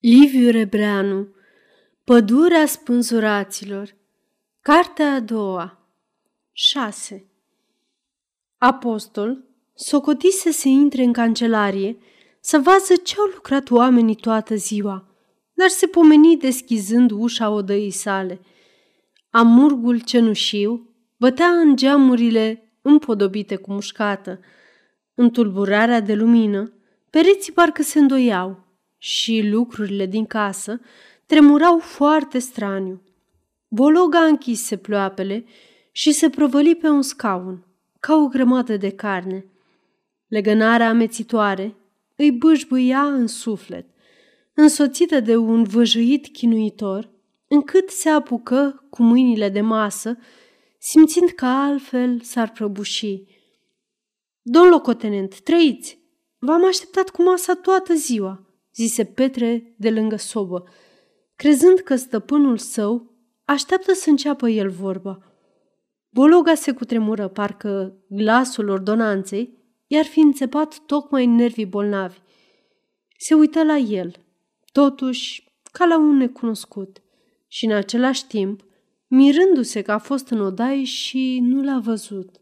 Liviu Rebreanu Pădurea spânzuraților Cartea a doua 6 Apostol socotise să intre în cancelarie să vadă ce au lucrat oamenii toată ziua, dar se pomeni deschizând ușa odăii sale. Amurgul cenușiu bătea în geamurile împodobite cu mușcată. În tulburarea de lumină, pereții parcă se îndoiau și lucrurile din casă tremurau foarte straniu. Bologa închise ploapele și se prăvăli pe un scaun, ca o grămadă de carne. Legănarea amețitoare îi bâșbâia în suflet, însoțită de un văjăit chinuitor, încât se apucă cu mâinile de masă, simțind că altfel s-ar prăbuși. Domn locotenent, trăiți! V-am așteptat cu masa toată ziua!" Zise Petre de lângă sobă, crezând că stăpânul său așteaptă să înceapă el vorba. Bologa se cutremură, parcă glasul ordonanței i-ar fi înțepat tocmai în nervii bolnavi. Se uită la el, totuși ca la un necunoscut și în același timp mirându-se că a fost în odaie și nu l-a văzut.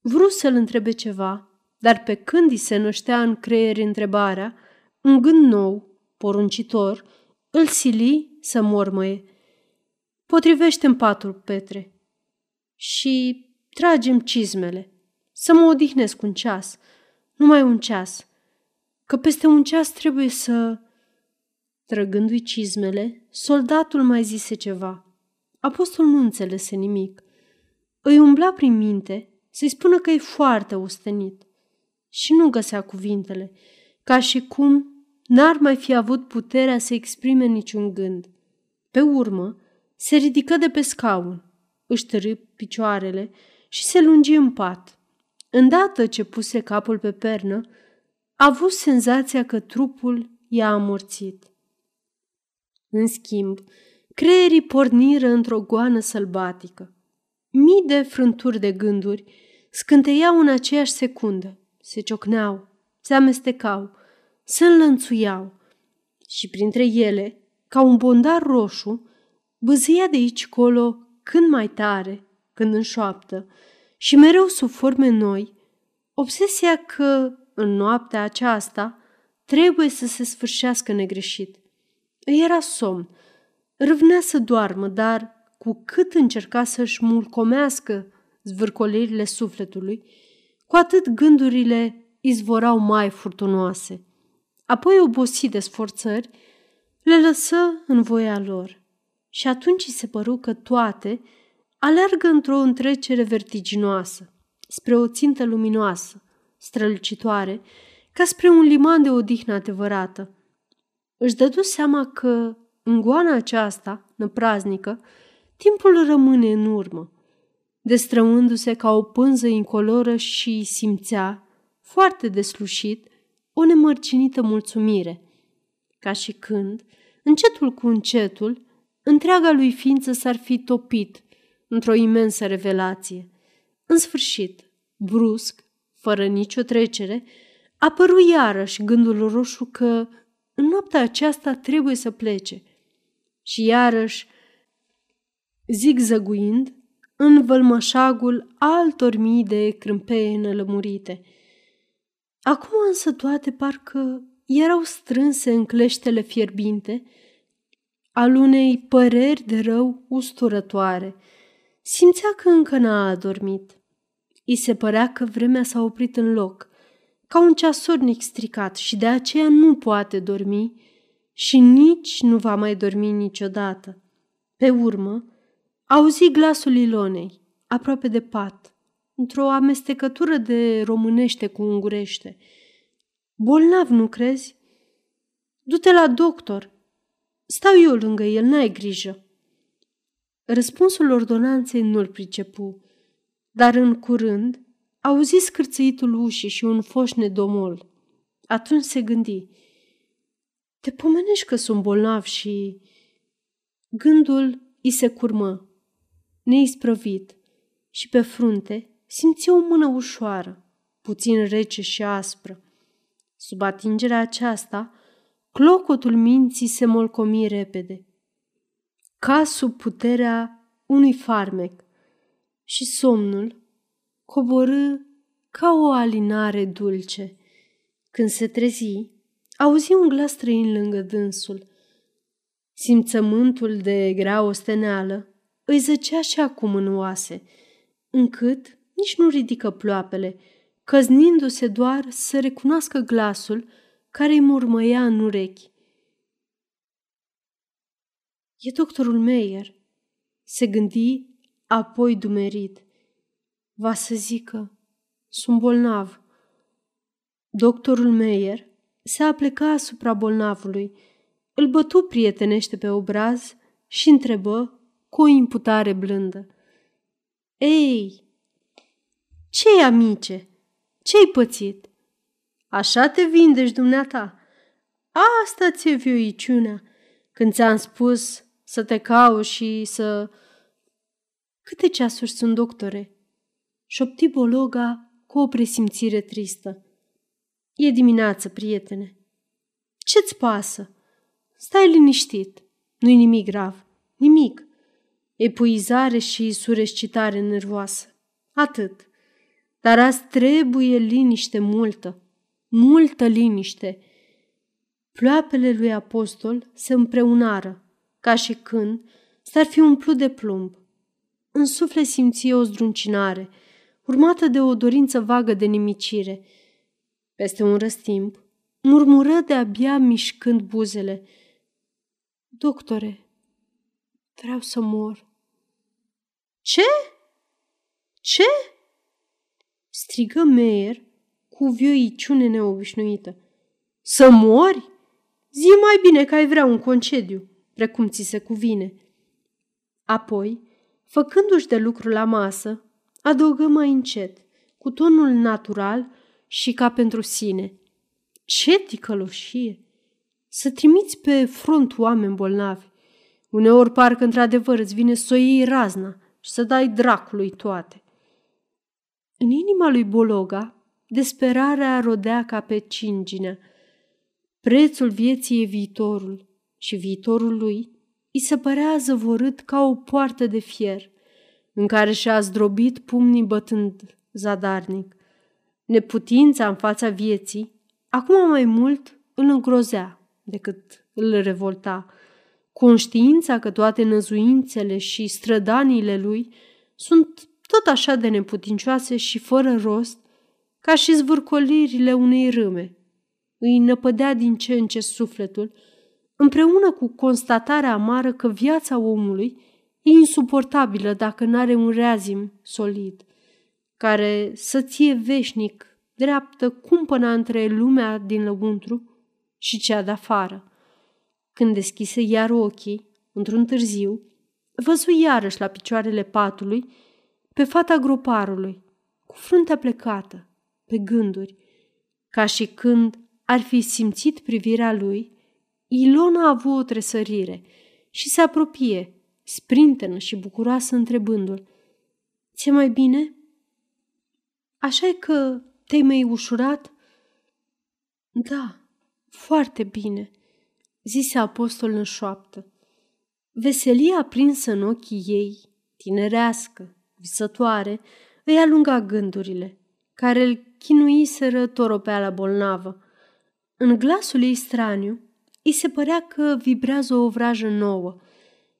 Vrut să-l întrebe ceva, dar pe când îi se năștea în creier întrebarea, un gând nou, poruncitor, îl sili să mormăie. Potrivește în patru, Petre, și tragem cizmele, să mă odihnesc un ceas, numai un ceas, că peste un ceas trebuie să... Trăgându-i cizmele, soldatul mai zise ceva. Apostol nu înțelese nimic. Îi umbla prin minte să-i spună că e foarte ostenit și nu găsea cuvintele, ca și cum n-ar mai fi avut puterea să exprime niciun gând. Pe urmă, se ridică de pe scaun, își tărâ picioarele și se lungi în pat. Îndată ce puse capul pe pernă, a avut senzația că trupul i-a amorțit. În schimb, creierii porniră într-o goană sălbatică. Mii de frânturi de gânduri scânteiau în aceeași secundă, se ciocneau, se amestecau, se înlănțuiau și printre ele, ca un bondar roșu, băzâia de aici colo când mai tare, când în șoaptă și mereu sub forme noi, obsesia că în noaptea aceasta trebuie să se sfârșească negreșit. Îi era somn, râvnea să doarmă, dar cu cât încerca să-și mulcomească zvârcolirile sufletului, cu atât gândurile izvorau mai furtunoase. Apoi, obosit de sforțări, le lăsă în voia lor. Și atunci se păru că toate alergă într-o întrecere vertiginoasă, spre o țintă luminoasă, strălucitoare, ca spre un liman de odihnă adevărată. Își dădu seama că, în goana aceasta, năpraznică, timpul rămâne în urmă, destrămându-se ca o pânză incoloră și simțea, foarte deslușit, o nemărcinită mulțumire. Ca și când, încetul cu încetul, întreaga lui ființă s-ar fi topit într-o imensă revelație. În sfârșit, brusc, fără nicio trecere, apăru iarăși gândul roșu că în noaptea aceasta trebuie să plece. Și iarăși, zigzăguind, în vălmășagul altor mii de crâmpeie nălămurite – Acum însă toate parcă erau strânse în cleștele fierbinte al unei păreri de rău usturătoare. Simțea că încă n-a adormit. I se părea că vremea s-a oprit în loc, ca un ceasornic stricat și de aceea nu poate dormi și nici nu va mai dormi niciodată. Pe urmă, auzi glasul Ilonei, aproape de pat într-o amestecătură de românește cu ungurește. Bolnav, nu crezi? Du-te la doctor. Stau eu lângă el, n-ai grijă. Răspunsul ordonanței nu-l pricepu, dar în curând auzi scârțăitul ușii și un foș nedomol. Atunci se gândi, te pomenești că sunt bolnav și... Gândul îi se curmă, neisprăvit, și pe frunte simți o mână ușoară, puțin rece și aspră. Sub atingerea aceasta, clocotul minții se molcomi repede, ca sub puterea unui farmec, și somnul coborâ ca o alinare dulce. Când se trezi, auzi un glas străin lângă dânsul. Simțământul de grea osteneală îi zăcea și acum în oase, încât nici nu ridică ploapele, căznindu-se doar să recunoască glasul care îi murmăia în urechi. E doctorul Meyer, se gândi apoi dumerit. Va să zică, sunt bolnav. Doctorul Meyer se apleca asupra bolnavului, îl bătu prietenește pe obraz și întrebă cu o imputare blândă. Ei, ce-i amice? Ce-ai pățit? Așa te vindești dumneata. Asta ți-e vioiciunea când ți-am spus să te cau și să... Câte ceasuri sunt, doctore? Șopti Bologa cu o presimțire tristă. E dimineață, prietene. Ce-ți pasă? Stai liniștit. Nu-i nimic grav. Nimic. Epuizare și surescitare nervoasă. Atât. Dar azi trebuie liniște multă. Multă liniște. Ploapele lui apostol se împreunară, ca și când s-ar fi umplut de plumb. În suflet simție o zdruncinare, urmată de o dorință vagă de nimicire. Peste un răstimp, murmură de-abia mișcând buzele. Doctore, vreau să mor. Ce? Ce? Strigă Meier cu vioiciune neobișnuită. Să mori? Zi mai bine că ai vrea un concediu, precum ți se cuvine. Apoi, făcându-și de lucru la masă, adăugă mai încet, cu tonul natural și ca pentru sine. Ce ticăloșie! Să trimiți pe front oameni bolnavi. Uneori parcă într-adevăr îți vine să o iei razna și să dai dracului toate. În inima lui Bologa, desperarea rodea ca pe cinginea. Prețul vieții e viitorul și viitorul lui îi se părea zăvorât ca o poartă de fier, în care și-a zdrobit pumnii bătând zadarnic. Neputința în fața vieții, acum mai mult îl îngrozea decât îl revolta. Conștiința că toate năzuințele și strădaniile lui sunt tot așa de neputincioase și fără rost, ca și zvârcolirile unei râme. Îi năpădea din ce în ce sufletul, împreună cu constatarea amară că viața omului e insuportabilă dacă n-are un reazim solid, care să ție veșnic dreaptă cumpăna între lumea din lăuntru și cea de afară. Când deschise iar ochii, într-un târziu, văzui iarăși la picioarele patului pe fata groparului, cu fruntea plecată, pe gânduri, ca și când ar fi simțit privirea lui, Ilona a avut o tresărire și se apropie, sprintenă și bucuroasă întrebându-l. Ți-e mai bine? așa e că te-ai mai ușurat? Da, foarte bine, zise apostol în șoaptă. Veselia prinsă în ochii ei, tinerească, visătoare, îi alunga gândurile, care îl chinuiseră toropeala bolnavă. În glasul ei straniu, îi se părea că vibrează o vrajă nouă,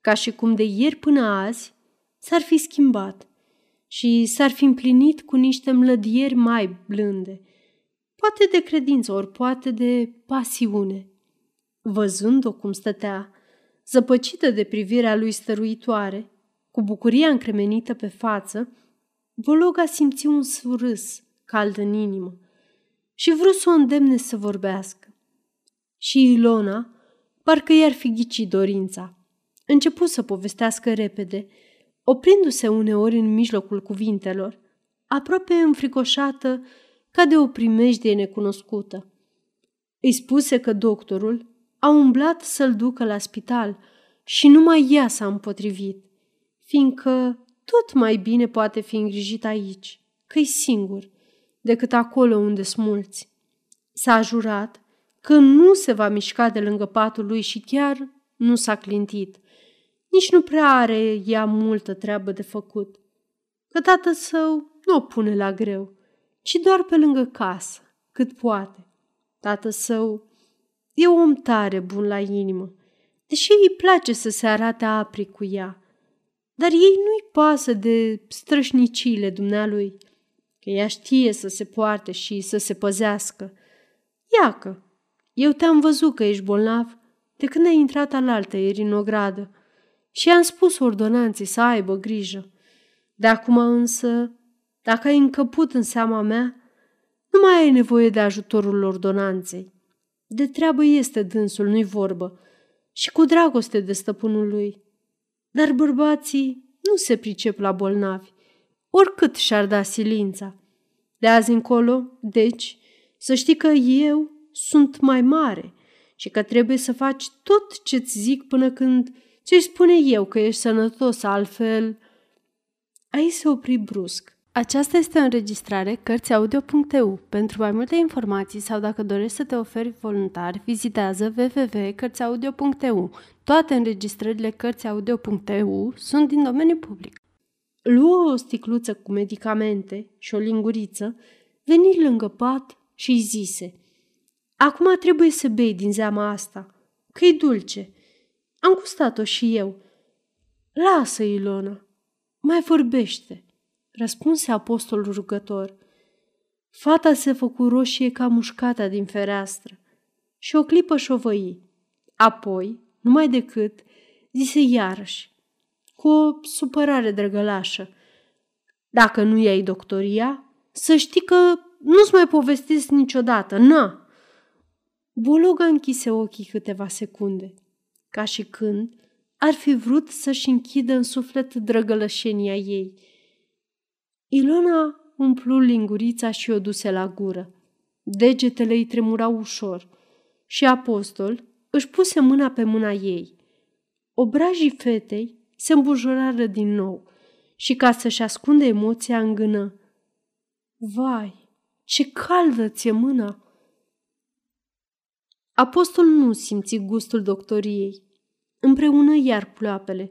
ca și cum de ieri până azi s-ar fi schimbat și s-ar fi împlinit cu niște mlădieri mai blânde, poate de credință, ori poate de pasiune. Văzând-o cum stătea, zăpăcită de privirea lui stăruitoare, cu bucuria încremenită pe față, Bologa simți un surâs cald în inimă și vrut să o îndemne să vorbească. Și Ilona, parcă i-ar fi ghicit dorința, început să povestească repede, oprindu-se uneori în mijlocul cuvintelor, aproape înfricoșată ca de o primejdie necunoscută. Îi spuse că doctorul a umblat să-l ducă la spital și numai ea s-a împotrivit fiindcă tot mai bine poate fi îngrijit aici, că e singur, decât acolo unde smulți. S-a jurat că nu se va mișca de lângă patul lui și chiar nu s-a clintit. Nici nu prea are ea multă treabă de făcut. Că tatăl său nu o pune la greu, ci doar pe lângă casă, cât poate. Tatăl său e un om tare bun la inimă, deși îi place să se arate apri cu ea. Dar ei nu-i pasă de strășnicile dumnealui, că ea știe să se poarte și să se păzească. Iacă, eu te-am văzut că ești bolnav de când ai intrat alaltă ieri în ogradă și i-am spus ordonanței să aibă grijă. De acum însă, dacă ai încăput în seama mea, nu mai ai nevoie de ajutorul ordonanței. De treabă este dânsul, nu-i vorbă, și cu dragoste de stăpânul lui. Dar bărbații nu se pricep la bolnavi, oricât și-ar da silința. De azi încolo, deci, să știi că eu sunt mai mare și că trebuie să faci tot ce-ți zic până când ți spune eu că ești sănătos, altfel... Aici se opri brusc. Aceasta este o înregistrare Cărțiaudio.eu. Pentru mai multe informații sau dacă dorești să te oferi voluntar, vizitează www.cărțiaudio.eu. Toate înregistrările Cărțiaudio.eu sunt din domeniu public. Luă o sticluță cu medicamente și o linguriță, veni lângă pat și îi zise Acum trebuie să bei din zeama asta, că e dulce. Am gustat-o și eu. Lasă, Ilona, mai vorbește răspunse apostolul rugător. Fata se făcu roșie ca mușcata din fereastră și o clipă șovăi. Apoi, numai decât, zise iarăși, cu o supărare drăgălașă, Dacă nu iei doctoria, să știi că nu-ți mai povestesc niciodată, na! Bologa închise ochii câteva secunde, ca și când ar fi vrut să-și închidă în suflet drăgălășenia ei – Ilona umplu lingurița și o duse la gură. Degetele îi tremurau ușor și apostol își puse mâna pe mâna ei. Obrajii fetei se îmbujorară din nou și ca să-și ascunde emoția îngână. Vai, ce caldă ți-e mâna! Apostol nu simți gustul doctoriei. Împreună iar ploapele,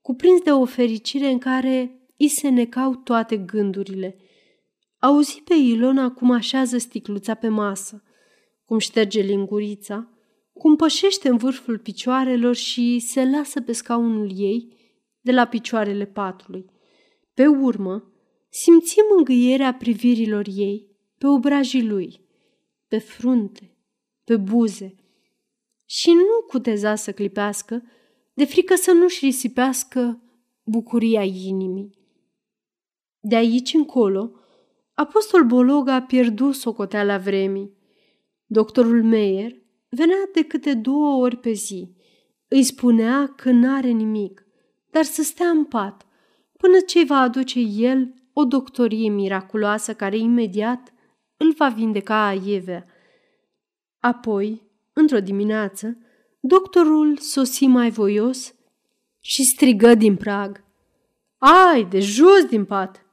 cuprins de o fericire în care îi se necau toate gândurile. Auzi pe Ilona cum așează sticluța pe masă, cum șterge lingurița, cum pășește în vârful picioarelor și se lasă pe scaunul ei de la picioarele patului. Pe urmă, simțim mângâierea privirilor ei pe obrajii lui, pe frunte, pe buze și nu cuteza să clipească, de frică să nu-și risipească bucuria inimii. De aici încolo, apostol Bolog a pierdut socoteala vremii. Doctorul Meyer venea de câte două ori pe zi. Îi spunea că n-are nimic, dar să stea în pat, până ce va aduce el o doctorie miraculoasă care imediat îl va vindeca aievea. Apoi, într-o dimineață, doctorul sosi mai voios și strigă din prag. Ai, de jos din pat!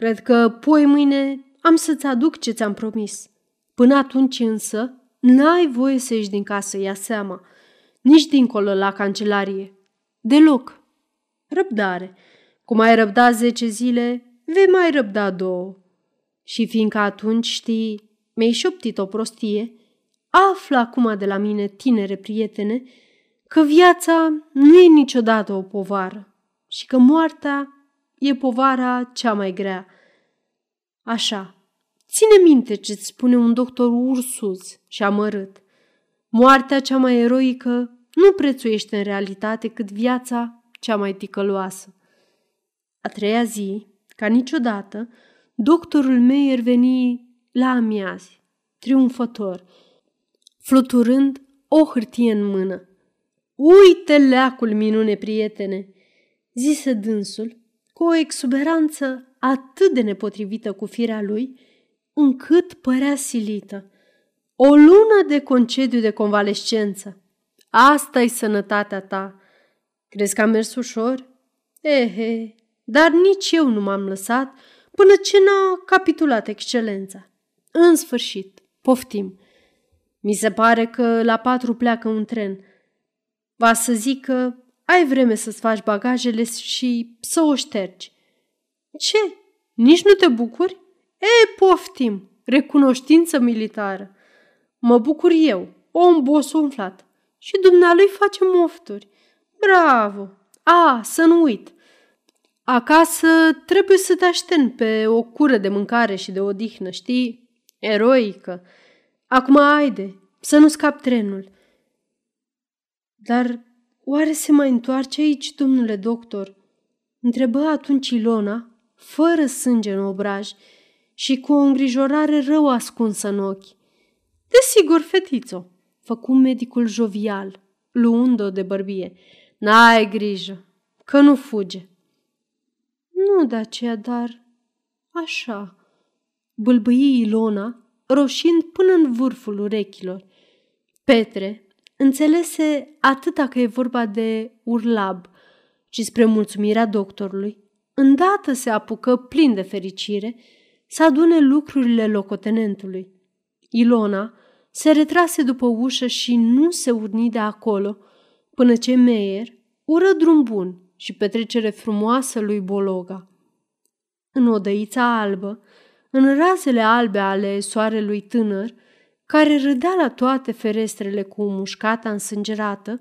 Cred că poi mâine am să-ți aduc ce ți-am promis. Până atunci însă, n-ai voie să ieși din casă, ia seama, nici dincolo la cancelarie. Deloc. Răbdare. Cum ai răbda zece zile, vei mai răbda două. Și fiindcă atunci știi, mi-ai șoptit o prostie, află acum de la mine, tinere prietene, că viața nu e niciodată o povară și că moartea e povara cea mai grea. Așa, ține minte ce-ți spune un doctor ursus și amărât. Moartea cea mai eroică nu prețuiește în realitate cât viața cea mai ticăloasă. A treia zi, ca niciodată, doctorul Meyer veni la amiazi, triumfător, fluturând o hârtie în mână. Uite leacul minune, prietene!" zise dânsul, cu o exuberanță atât de nepotrivită cu firea lui, încât părea silită. O lună de concediu de convalescență. asta e sănătatea ta. Crezi că a mers ușor? Ehe, dar nici eu nu m-am lăsat până ce n-a capitulat excelența. În sfârșit, poftim. Mi se pare că la patru pleacă un tren. Va să zic că ai vreme să-ți faci bagajele și să o ștergi. Ce? Nici nu te bucuri? E, poftim, recunoștință militară. Mă bucur eu, om bos umflat. Și dumnealui face mofturi. Bravo! A, să nu uit. Acasă trebuie să te aștern pe o cură de mâncare și de odihnă, știi? Eroică. Acum, haide, să nu scap trenul. Dar oare se mai întoarce aici, domnule doctor? Întrebă atunci Ilona, fără sânge în obraj și cu o îngrijorare rău ascunsă în ochi. Desigur, fetițo, făcu medicul jovial, luând-o de bărbie. N-ai grijă, că nu fuge. Nu de aceea, dar așa, bâlbâi Ilona, roșind până în vârful urechilor. Petre înțelese atâta că e vorba de urlab și spre mulțumirea doctorului, îndată se apucă plin de fericire să adune lucrurile locotenentului. Ilona se retrase după ușă și nu se urni de acolo, până ce Meier ură drum bun și petrecere frumoasă lui Bologa. În odăița albă, în razele albe ale soarelui tânăr, care râdea la toate ferestrele cu mușcata însângerată,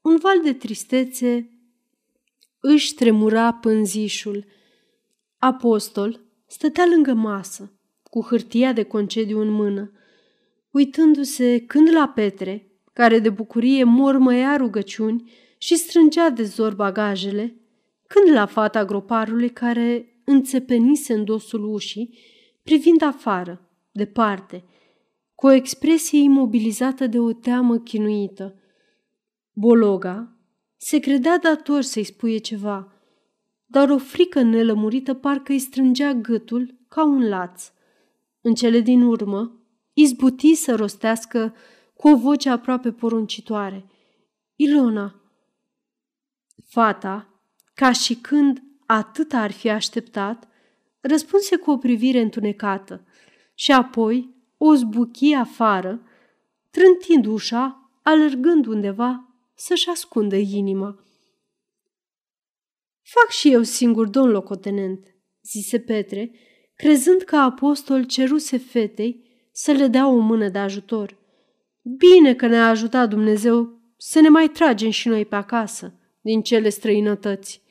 un val de tristețe își tremura pânzișul. Apostol stătea lângă masă, cu hârtia de concediu în mână, uitându-se când la Petre, care de bucurie mormăia rugăciuni și strângea de zor bagajele, când la fata groparului care înțepenise în dosul ușii, privind afară, departe, cu o expresie imobilizată de o teamă chinuită. Bologa se credea dator să-i spuie ceva, dar o frică nelămurită parcă îi strângea gâtul ca un laț. În cele din urmă, izbuti să rostească cu o voce aproape poruncitoare. Ilona! Fata, ca și când atât ar fi așteptat, răspunse cu o privire întunecată și apoi o zbuchi afară, trântind ușa, alergând undeva să-și ascundă inima. Fac și eu singur, domn locotenent, zise Petre, crezând că apostol ceruse fetei să le dea o mână de ajutor. Bine că ne-a ajutat Dumnezeu să ne mai tragem și noi pe acasă, din cele străinătăți.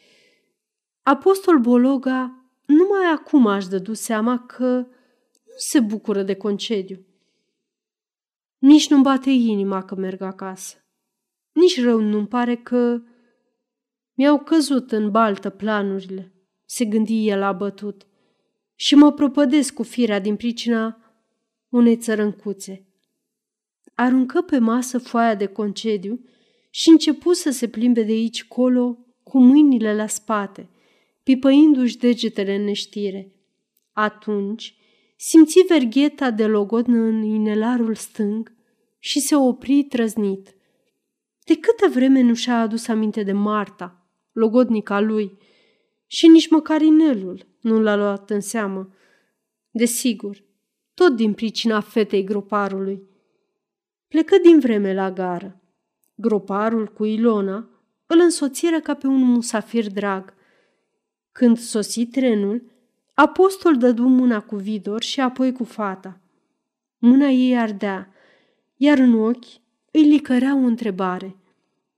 Apostol Bologa numai acum aș dădu seama că nu se bucură de concediu. Nici nu-mi bate inima că merg acasă. Nici rău nu-mi pare că mi-au căzut în baltă planurile, se gândi el abătut, și mă propădesc cu firea din pricina unei țărâncuțe. Aruncă pe masă foaia de concediu și începu să se plimbe de aici colo cu mâinile la spate, pipăindu-și degetele în neștire. Atunci simți vergheta de logodnă în inelarul stâng și se opri trăznit. De câtă vreme nu și-a adus aminte de Marta, logodnica lui, și nici măcar inelul nu l-a luat în seamă. Desigur, tot din pricina fetei groparului. Plecă din vreme la gară. Groparul cu Ilona îl însoțiră ca pe un musafir drag. Când sosi trenul, apostol dădu mâna cu Vidor și apoi cu fata. Mâna ei ardea, iar în ochi îi licărea o întrebare.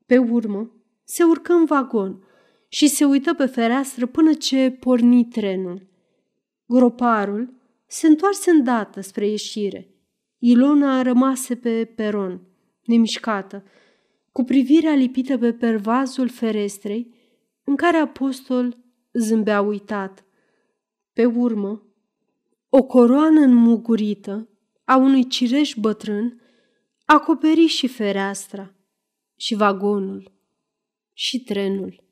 Pe urmă, se urcă în vagon și se uită pe fereastră până ce porni trenul. Groparul se întoarse îndată spre ieșire. Ilona rămase pe peron, nemișcată, cu privirea lipită pe pervazul ferestrei, în care apostol zâmbea uitat. Pe urmă, o coroană înmugurită a unui cireș bătrân acoperi și fereastra, și vagonul, și trenul.